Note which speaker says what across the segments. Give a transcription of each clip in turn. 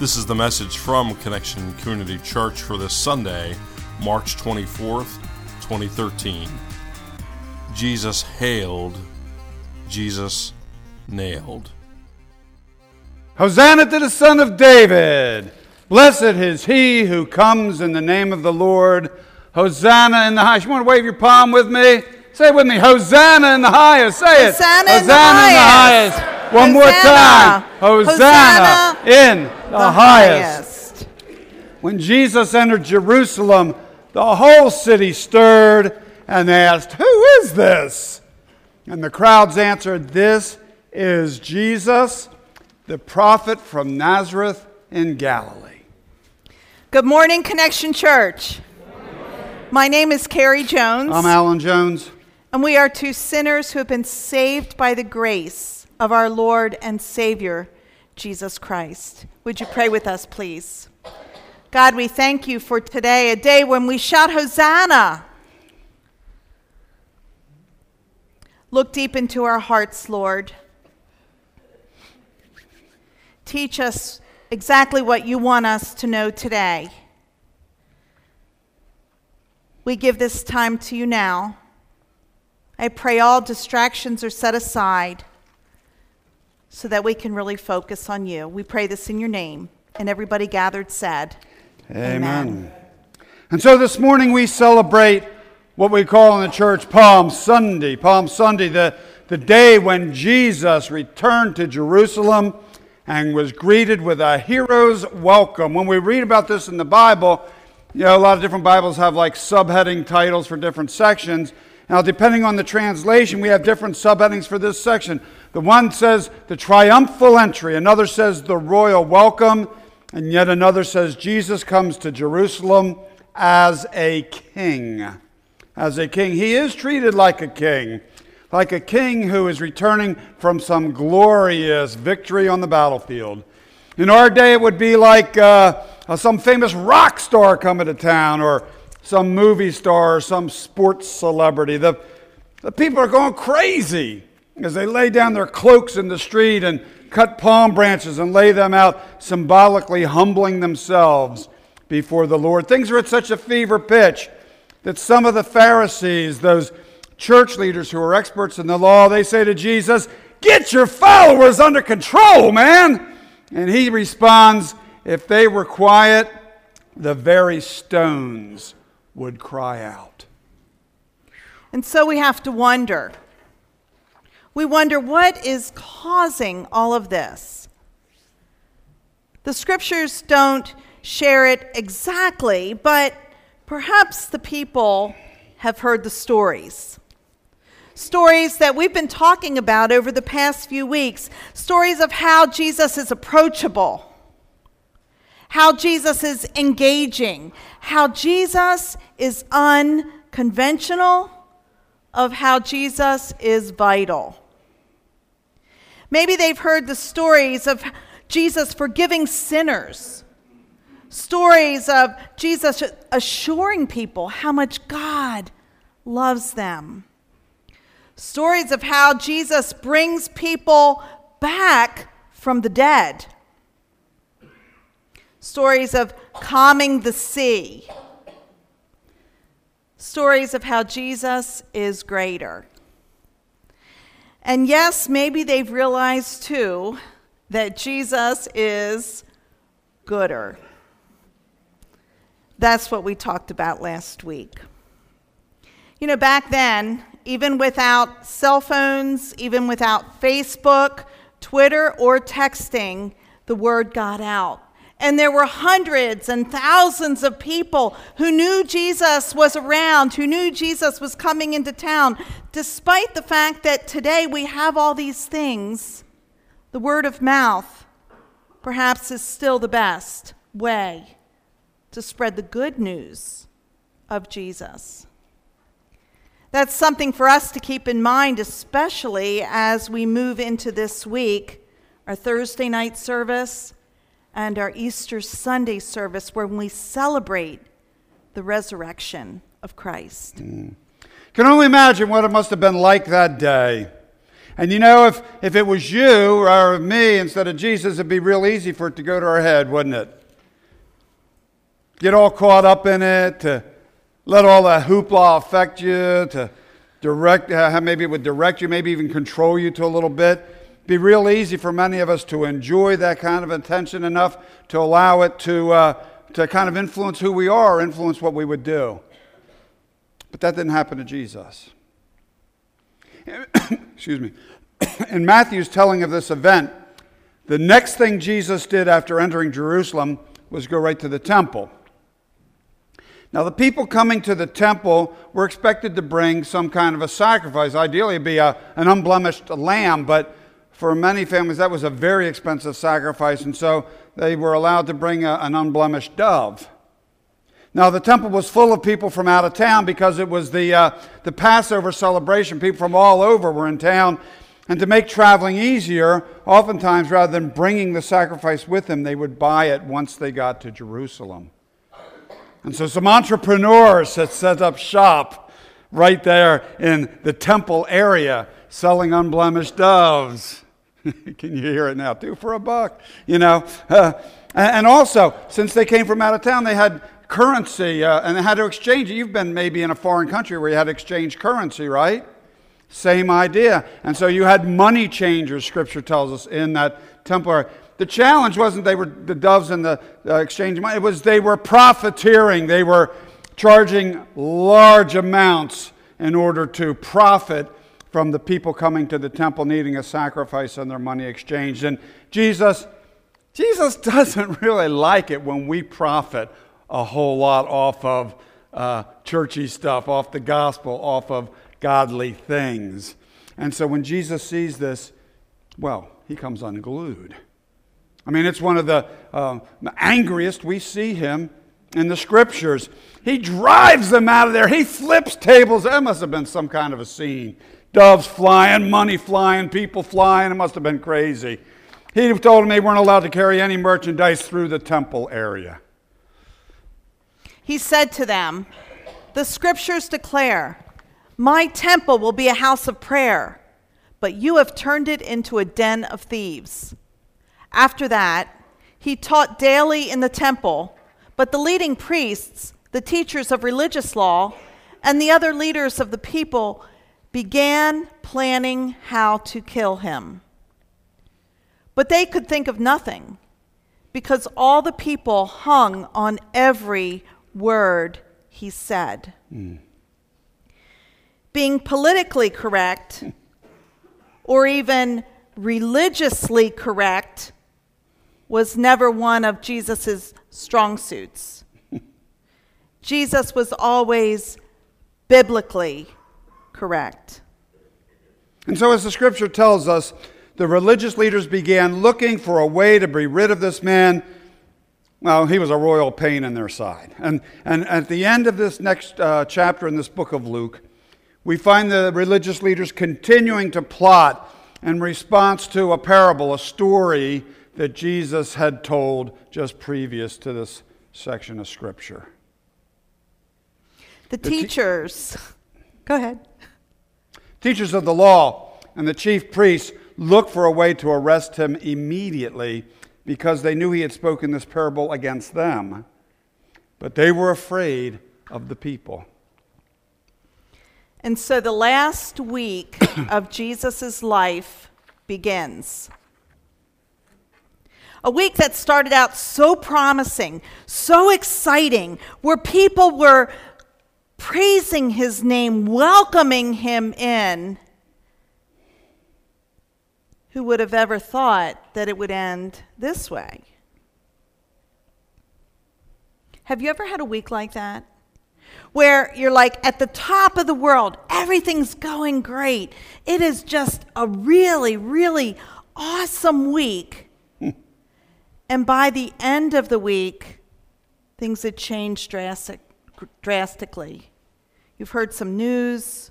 Speaker 1: This is the message from Connection Community Church for this Sunday, March 24th, 2013. Jesus hailed, Jesus nailed.
Speaker 2: Hosanna to the Son of David! Blessed is he who comes in the name of the Lord. Hosanna in the highest. You want to wave your palm with me? Say it with me. Hosanna in the highest. Say it.
Speaker 3: Hosanna in the
Speaker 2: highest. One more time.
Speaker 3: Hosanna.
Speaker 2: Hosanna in the,
Speaker 3: The
Speaker 2: highest.
Speaker 3: highest.
Speaker 2: When Jesus entered Jerusalem, the whole city stirred and they asked, Who is this? And the crowds answered, This is Jesus, the prophet from Nazareth in Galilee.
Speaker 3: Good morning, Connection Church. My name is Carrie Jones,
Speaker 2: I'm Alan Jones.
Speaker 3: and we are two sinners who have been saved by the grace of our Lord and Savior, Jesus Christ. Would you pray with us, please? God, we thank you for today, a day when we shout Hosanna. Look deep into our hearts, Lord. Teach us exactly what you want us to know today. We give this time to you now. I pray all distractions are set aside so that we can really focus on you. We pray this in your name. And everybody gathered said, Amen.
Speaker 2: And so this morning we celebrate what we call in the church Palm Sunday. Palm Sunday, the, the day when Jesus returned to Jerusalem and was greeted with a hero's welcome. When we read about this in the Bible, you know, a lot of different Bibles have like subheading titles for different sections. Now, depending on the translation, we have different subheadings for this section. The one says the triumphal entry, another says the royal welcome, and yet another says Jesus comes to Jerusalem as a king. As a king. He is treated like a king, like a king who is returning from some glorious victory on the battlefield. In our day, it would be like uh, some famous rock star coming to town, or some movie star, or some sports celebrity. The, the people are going crazy as they lay down their cloaks in the street and cut palm branches and lay them out, symbolically humbling themselves before the Lord. Things are at such a fever pitch that some of the Pharisees, those church leaders who are experts in the law, they say to Jesus, Get your followers under control, man. And he responds, If they were quiet, the very stones would cry out.
Speaker 3: And so we have to wonder. We wonder what is causing all of this. The scriptures don't share it exactly, but perhaps the people have heard the stories. Stories that we've been talking about over the past few weeks. Stories of how Jesus is approachable, how Jesus is engaging, how Jesus is unconventional, of how Jesus is vital. Maybe they've heard the stories of Jesus forgiving sinners, stories of Jesus assuring people how much God loves them, stories of how Jesus brings people back from the dead, stories of calming the sea, stories of how Jesus is greater. And yes, maybe they've realized too that Jesus is gooder. That's what we talked about last week. You know, back then, even without cell phones, even without Facebook, Twitter, or texting, the word got out. And there were hundreds and thousands of people who knew Jesus was around, who knew Jesus was coming into town. Despite the fact that today we have all these things, the word of mouth perhaps is still the best way to spread the good news of Jesus. That's something for us to keep in mind, especially as we move into this week, our Thursday night service and our Easter Sunday service, where we celebrate the resurrection of Christ.
Speaker 2: Can only imagine what it must have been like that day. And you know, if, if it was you or me instead of Jesus, it'd be real easy for it to go to our head, wouldn't it? Get all caught up in it, to let all that hoopla affect you, to direct, uh, maybe it would direct you, maybe even control you to a little bit. Be real easy for many of us to enjoy that kind of attention enough to allow it to, uh, to kind of influence who we are, influence what we would do. But that didn't happen to Jesus. Excuse me. In Matthew's telling of this event, the next thing Jesus did after entering Jerusalem was go right to the temple. Now, the people coming to the temple were expected to bring some kind of a sacrifice. Ideally, it'd be a, an unblemished lamb, but for many families, that was a very expensive sacrifice, and so they were allowed to bring a, an unblemished dove. Now, the temple was full of people from out of town because it was the, uh, the Passover celebration. People from all over were in town. And to make traveling easier, oftentimes rather than bringing the sacrifice with them, they would buy it once they got to Jerusalem. And so some entrepreneurs had set up shop right there in the temple area selling unblemished doves. Can you hear it now? Two for a buck, you know. Uh, and also, since they came from out of town, they had currency uh, and they had to exchange it. You've been maybe in a foreign country where you had to exchange currency, right? Same idea. And so you had money changers, scripture tells us, in that temple. The challenge wasn't they were the doves and the uh, exchange money, it was they were profiteering. They were charging large amounts in order to profit from the people coming to the temple needing a sacrifice and their money exchanged. And Jesus, Jesus doesn't really like it when we profit a whole lot off of uh, churchy stuff, off the gospel, off of godly things. And so when Jesus sees this, well, he comes unglued. I mean, it's one of the uh, angriest we see him in the scriptures. He drives them out of there. He flips tables. That must have been some kind of a scene. Doves flying, money flying, people flying. It must have been crazy. He told them they weren't allowed to carry any merchandise through the temple area.
Speaker 3: He said to them, The scriptures declare, My temple will be a house of prayer, but you have turned it into a den of thieves. After that, he taught daily in the temple, but the leading priests, the teachers of religious law, and the other leaders of the people began planning how to kill him. But they could think of nothing because all the people hung on every word he said. Mm. Being politically correct or even religiously correct was never one of Jesus' strong suits. Jesus was always biblically correct.
Speaker 2: And so, as the scripture tells us, the religious leaders began looking for a way to be rid of this man. Well, he was a royal pain in their side. And, and at the end of this next uh, chapter in this book of Luke, we find the religious leaders continuing to plot in response to a parable, a story that Jesus had told just previous to this section of Scripture.
Speaker 3: The, the teachers, te- go ahead.
Speaker 2: Teachers of the law and the chief priests looked for a way to arrest him immediately because they knew he had spoken this parable against them. But they were afraid of the people.
Speaker 3: And so the last week of Jesus' life begins. A week that started out so promising, so exciting, where people were praising his name, welcoming him in. Who would have ever thought that it would end this way? Have you ever had a week like that? Where you're like at the top of the world, everything's going great. It is just a really, really awesome week. and by the end of the week, things had changed drastic, drastically. You've heard some news.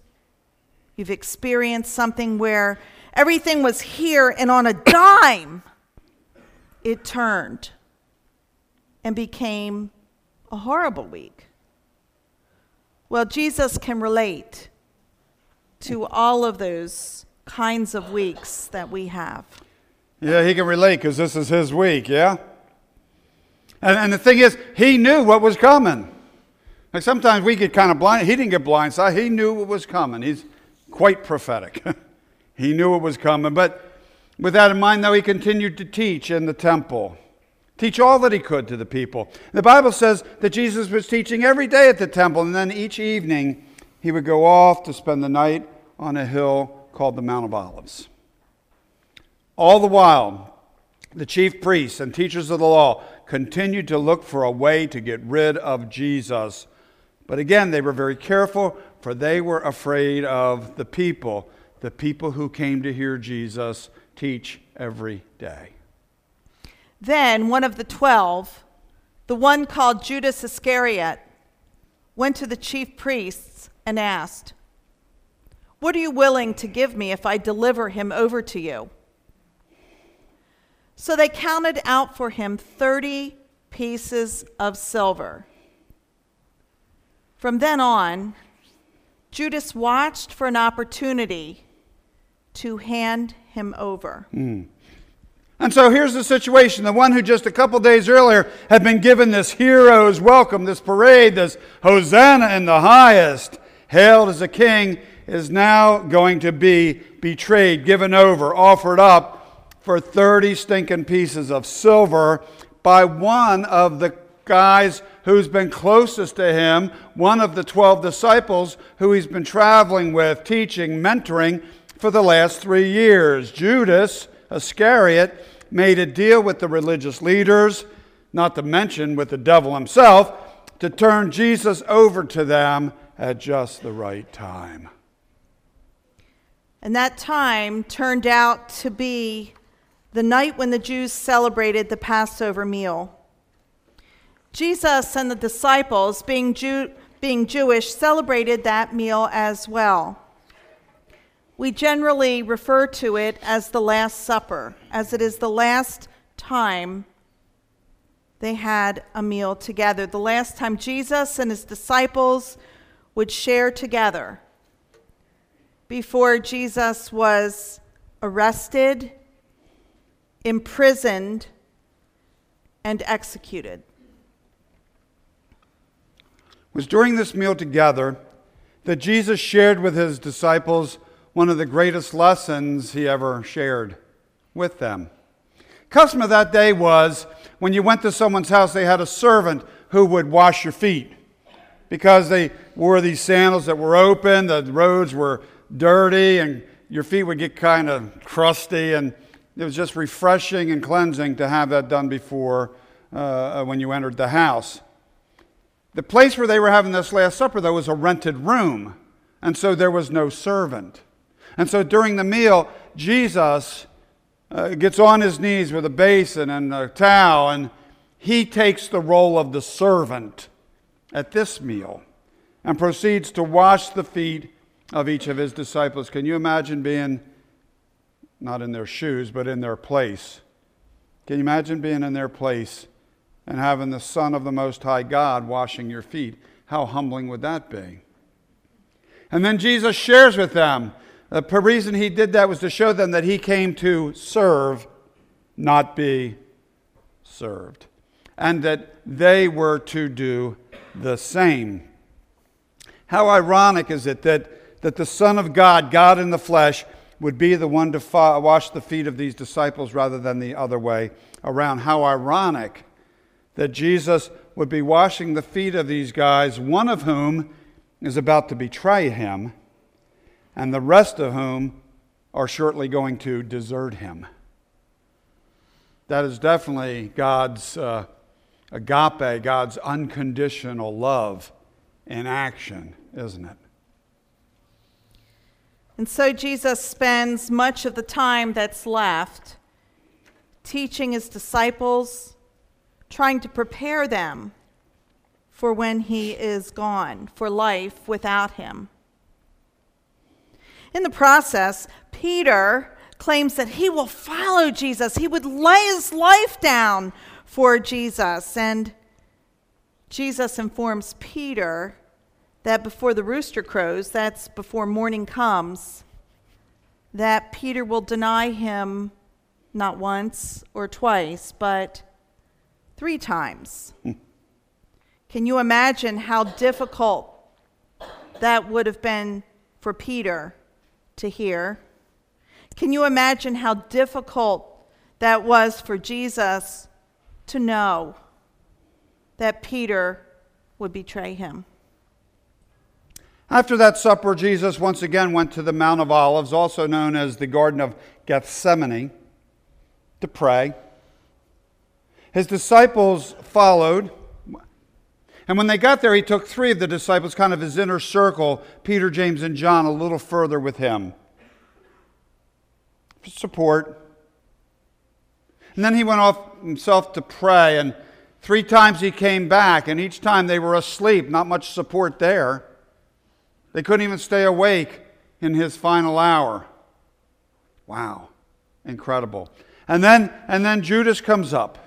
Speaker 3: You've experienced something where everything was here and on a dime, it turned and became a horrible week. Well, Jesus can relate to all of those kinds of weeks that we have.
Speaker 2: Yeah, he can relate because this is his week, yeah? And, and the thing is, he knew what was coming. Like sometimes we get kind of blind. He didn't get blindsided. He knew what was coming. He's quite prophetic. he knew what was coming. But with that in mind, though, he continued to teach in the temple, teach all that he could to the people. The Bible says that Jesus was teaching every day at the temple, and then each evening he would go off to spend the night on a hill called the Mount of Olives. All the while, the chief priests and teachers of the law continued to look for a way to get rid of Jesus. But again, they were very careful, for they were afraid of the people, the people who came to hear Jesus teach every day.
Speaker 3: Then one of the twelve, the one called Judas Iscariot, went to the chief priests and asked, What are you willing to give me if I deliver him over to you? So they counted out for him 30 pieces of silver. From then on, Judas watched for an opportunity to hand him over.
Speaker 2: Mm. And so here's the situation. The one who just a couple days earlier had been given this hero's welcome, this parade, this Hosanna in the highest, hailed as a king, is now going to be betrayed, given over, offered up for 30 stinking pieces of silver by one of the guys who's been closest to him, one of the 12 disciples who he's been traveling with, teaching, mentoring for the last three years. Judas Iscariot made a deal with the religious leaders, not to mention with the devil himself, to turn Jesus over to them at just the right time.
Speaker 3: And that time turned out to be the night when the Jews celebrated the Passover meal. Jesus and the disciples, being, Jew, being Jewish, celebrated that meal as well. We generally refer to it as the Last Supper, as it is the last time they had a meal together, the last time Jesus and his disciples would share together before Jesus was arrested imprisoned, and executed.
Speaker 2: Was during this meal together that Jesus shared with his disciples one of the greatest lessons he ever shared with them. Custom of that day was when you went to someone's house, they had a servant who would wash your feet because they wore these sandals that were open, the roads were dirty, and your feet would get kind of crusty. And it was just refreshing and cleansing to have that done before uh, when you entered the house. The place where they were having this Last Supper, though, was a rented room, and so there was no servant. And so during the meal, Jesus uh, gets on his knees with a basin and a towel, and he takes the role of the servant at this meal and proceeds to wash the feet of each of his disciples. Can you imagine being not in their shoes, but in their place. Can you imagine being in their place and having the Son of the Most High God washing your feet? How humbling would that be? And then Jesus shares with them. Uh, the reason he did that was to show them that he came to serve, not be served, and that they were to do the same. How ironic is it that, that the Son of God, God in the flesh, would be the one to fa- wash the feet of these disciples rather than the other way around. How ironic that Jesus would be washing the feet of these guys, one of whom is about to betray him, and the rest of whom are shortly going to desert him. That is definitely God's uh, agape, God's unconditional love in action, isn't it?
Speaker 3: And so Jesus spends much of the time that's left teaching his disciples, trying to prepare them for when he is gone, for life without him. In the process, Peter claims that he will follow Jesus. He would lay his life down for Jesus. And Jesus informs Peter that before the rooster crows, that's before morning comes, that Peter will deny him not once or twice, but three times. Can you imagine how difficult that would have been for Peter to hear? Can you imagine how difficult that was for Jesus to know that Peter would betray him?
Speaker 2: After that supper, Jesus once again went to the Mount of Olives, also known as the Garden of Gethsemane, to pray. His disciples followed. And when they got there, he took three of the disciples, kind of his inner circle, Peter, James, and John, a little further with him. For support. And then he went off himself to pray, and three times he came back, and each time they were asleep, not much support there. They couldn't even stay awake in his final hour. Wow, incredible. And then, and then Judas comes up.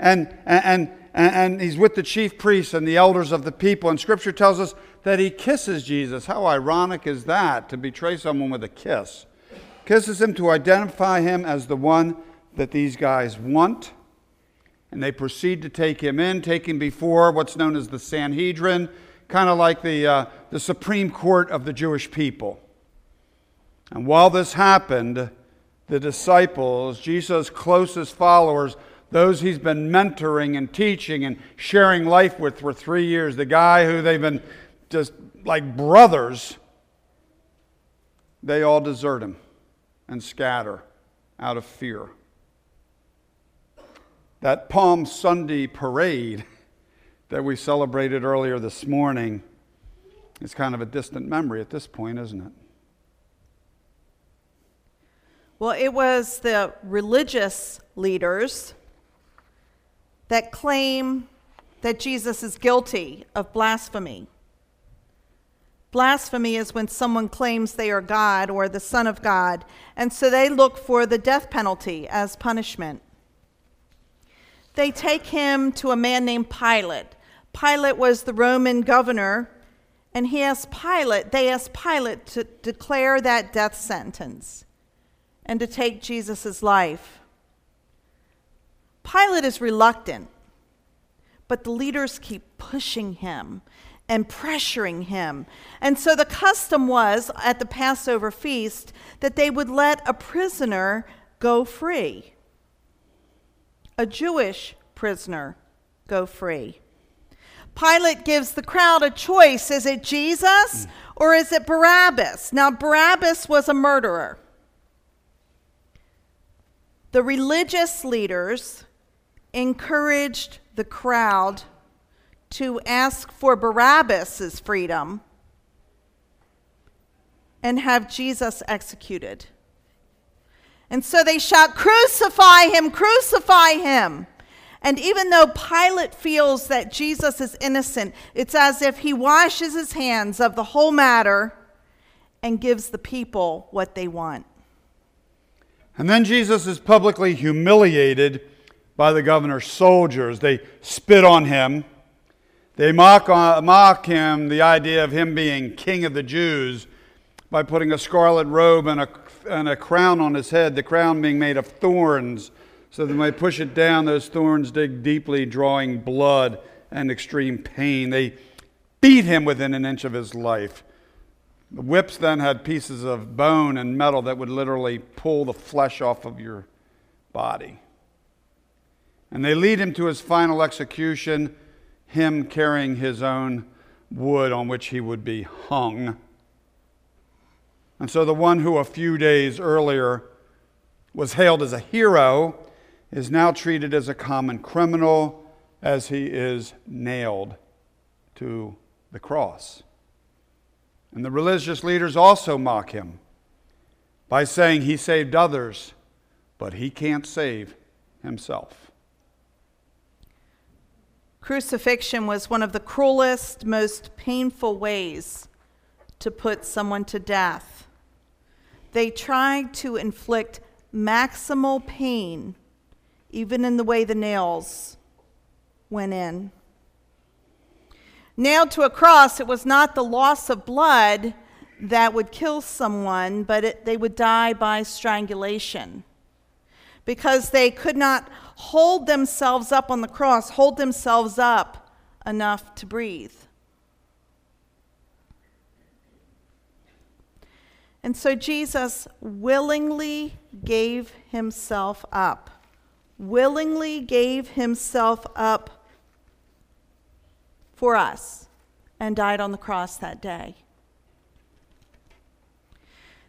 Speaker 2: And, and, and, and he's with the chief priests and the elders of the people. And scripture tells us that he kisses Jesus. How ironic is that to betray someone with a kiss? Kisses him to identify him as the one that these guys want. And they proceed to take him in, take him before what's known as the Sanhedrin, kind of like the, uh, the Supreme Court of the Jewish people. And while this happened, the disciples, Jesus' closest followers, those he's been mentoring and teaching and sharing life with for three years, the guy who they've been just like brothers, they all desert him and scatter out of fear. That Palm Sunday parade that we celebrated earlier this morning is kind of a distant memory at this point, isn't it?
Speaker 3: Well, it was the religious leaders that claim that Jesus is guilty of blasphemy. Blasphemy is when someone claims they are God or the Son of God, and so they look for the death penalty as punishment. They take him to a man named Pilate. Pilate was the Roman governor, and he asked Pilate, they asked Pilate to declare that death sentence and to take Jesus' life. Pilate is reluctant, but the leaders keep pushing him and pressuring him. And so the custom was at the Passover feast that they would let a prisoner go free, a Jewish prisoner go free. Pilate gives the crowd a choice is it Jesus hmm. or is it Barabbas? Now, Barabbas was a murderer. The religious leaders encouraged the crowd to ask for Barabbas' freedom and have Jesus executed. And so they shout, Crucify him, crucify him. And even though Pilate feels that Jesus is innocent, it's as if he washes his hands of the whole matter and gives the people what they want.
Speaker 2: And then Jesus is publicly humiliated by the governor's soldiers. They spit on him. They mock, uh, mock him, the idea of him being king of the Jews, by putting a scarlet robe and a, and a crown on his head, the crown being made of thorns. So that when they push it down, those thorns dig deeply, drawing blood and extreme pain. They beat him within an inch of his life. The whips then had pieces of bone and metal that would literally pull the flesh off of your body. And they lead him to his final execution, him carrying his own wood on which he would be hung. And so the one who a few days earlier was hailed as a hero is now treated as a common criminal as he is nailed to the cross. And the religious leaders also mock him by saying he saved others, but he can't save himself.
Speaker 3: Crucifixion was one of the cruelest, most painful ways to put someone to death. They tried to inflict maximal pain, even in the way the nails went in. Nailed to a cross, it was not the loss of blood that would kill someone, but it, they would die by strangulation because they could not hold themselves up on the cross, hold themselves up enough to breathe. And so Jesus willingly gave himself up, willingly gave himself up for us and died on the cross that day.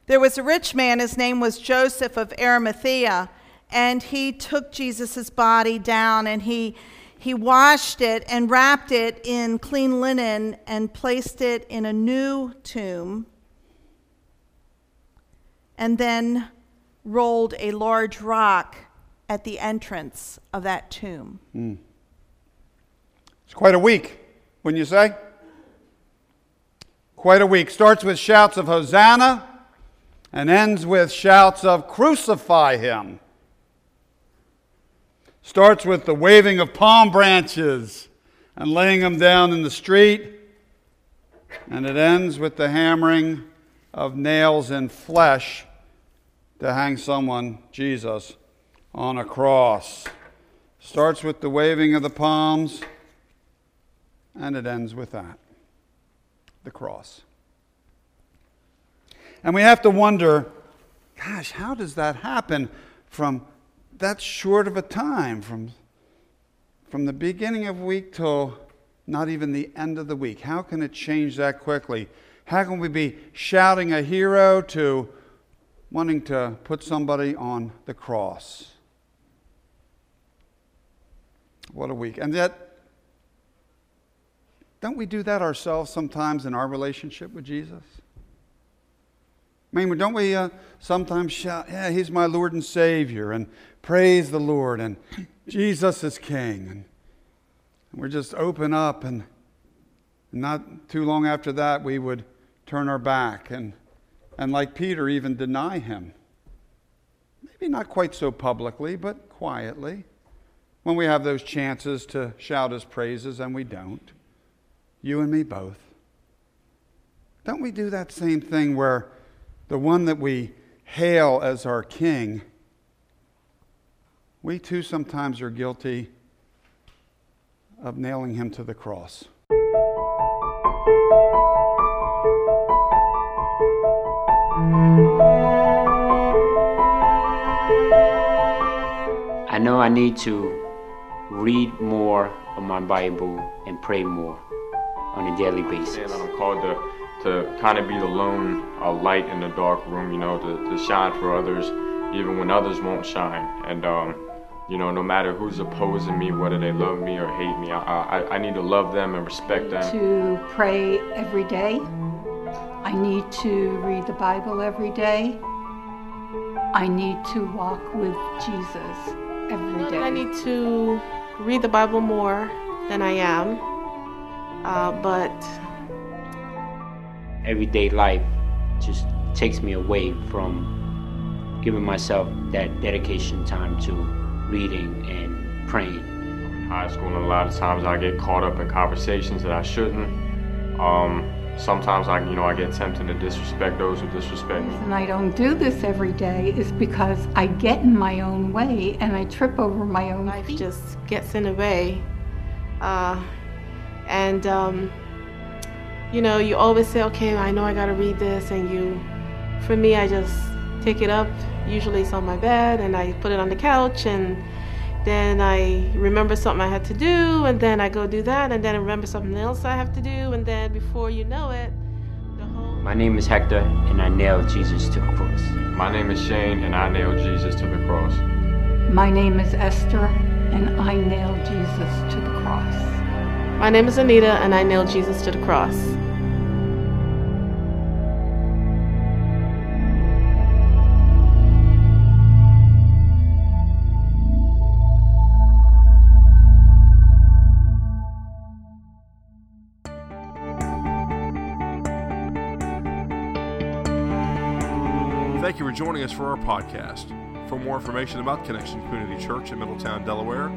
Speaker 3: There was a rich man, his name was Joseph of Arimathea, and he took Jesus' body down and he, he washed it and wrapped it in clean linen and placed it in a new tomb, and then rolled a large rock at the entrance of that tomb. Mm.
Speaker 2: It's quite a week, wouldn't you say? Quite a week. Starts with shouts of Hosanna and ends with shouts of crucify him. Starts with the waving of palm branches and laying them down in the street, and it ends with the hammering of nails and flesh to hang someone, Jesus, on a cross. Starts with the waving of the palms, and it ends with that the cross. And we have to wonder gosh, how does that happen from that short of a time, from, from the beginning of week till not even the end of the week? How can it change that quickly? How can we be shouting a hero to wanting to put somebody on the cross? What a week. And yet, don't we do that ourselves sometimes in our relationship with Jesus? I mean, don't we uh, sometimes shout, Yeah, He's my Lord and Savior, and praise the Lord, and Jesus is King. And we're just open up, and not too long after that, we would turn our back and, and like Peter, even deny Him. Maybe not quite so publicly, but quietly. When we have those chances to shout His praises, and we don't. You and me both. Don't we do that same thing where the one that we hail as our king, we too sometimes are guilty of nailing him to the cross.
Speaker 4: I know I need to read more of my Bible and pray more on a daily basis.
Speaker 5: And I'm called to to kind of be the lone uh, light in the dark room, you know, to, to shine for others, even when others won't shine. And, um, you know, no matter who's opposing me, whether they love me or hate me, I, I, I need to love them and respect them.
Speaker 6: To pray every day. I need to read the Bible every day. I need to walk with Jesus every day.
Speaker 7: I need to read the Bible more than I am. Uh, but
Speaker 4: everyday life just takes me away from giving myself that dedication time to reading and praying.
Speaker 5: In high school, and a lot of times I get caught up in conversations that I shouldn't. Um, sometimes I, you know, I get tempted to disrespect those who disrespect me.
Speaker 6: And I don't do this every day is because I get in my own way and I trip over my own
Speaker 7: Life
Speaker 6: feet.
Speaker 7: just gets in the way, uh, and um, you know, you always say, okay, I know I got to read this. And you, for me, I just take it up. Usually it's on my bed and I put it on the couch and then I remember something I had to do and then I go do that and then I remember something else I have to do. And then before you know it, the whole.
Speaker 4: My name is Hector and I nailed Jesus to the cross.
Speaker 5: My name is Shane and I nailed Jesus to the cross.
Speaker 6: My name is Esther and I nailed Jesus to the cross.
Speaker 7: My name is Anita and I nailed Jesus to the cross.
Speaker 1: Joining us for our podcast. For more information about Connection Community Church in Middletown, Delaware,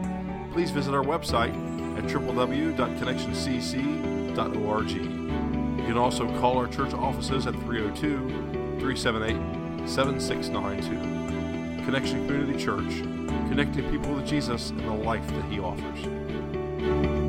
Speaker 1: please visit our website at www.connectioncc.org. You can also call our church offices at 302 378 7692. Connection Community Church, connecting people with Jesus and the life that He offers.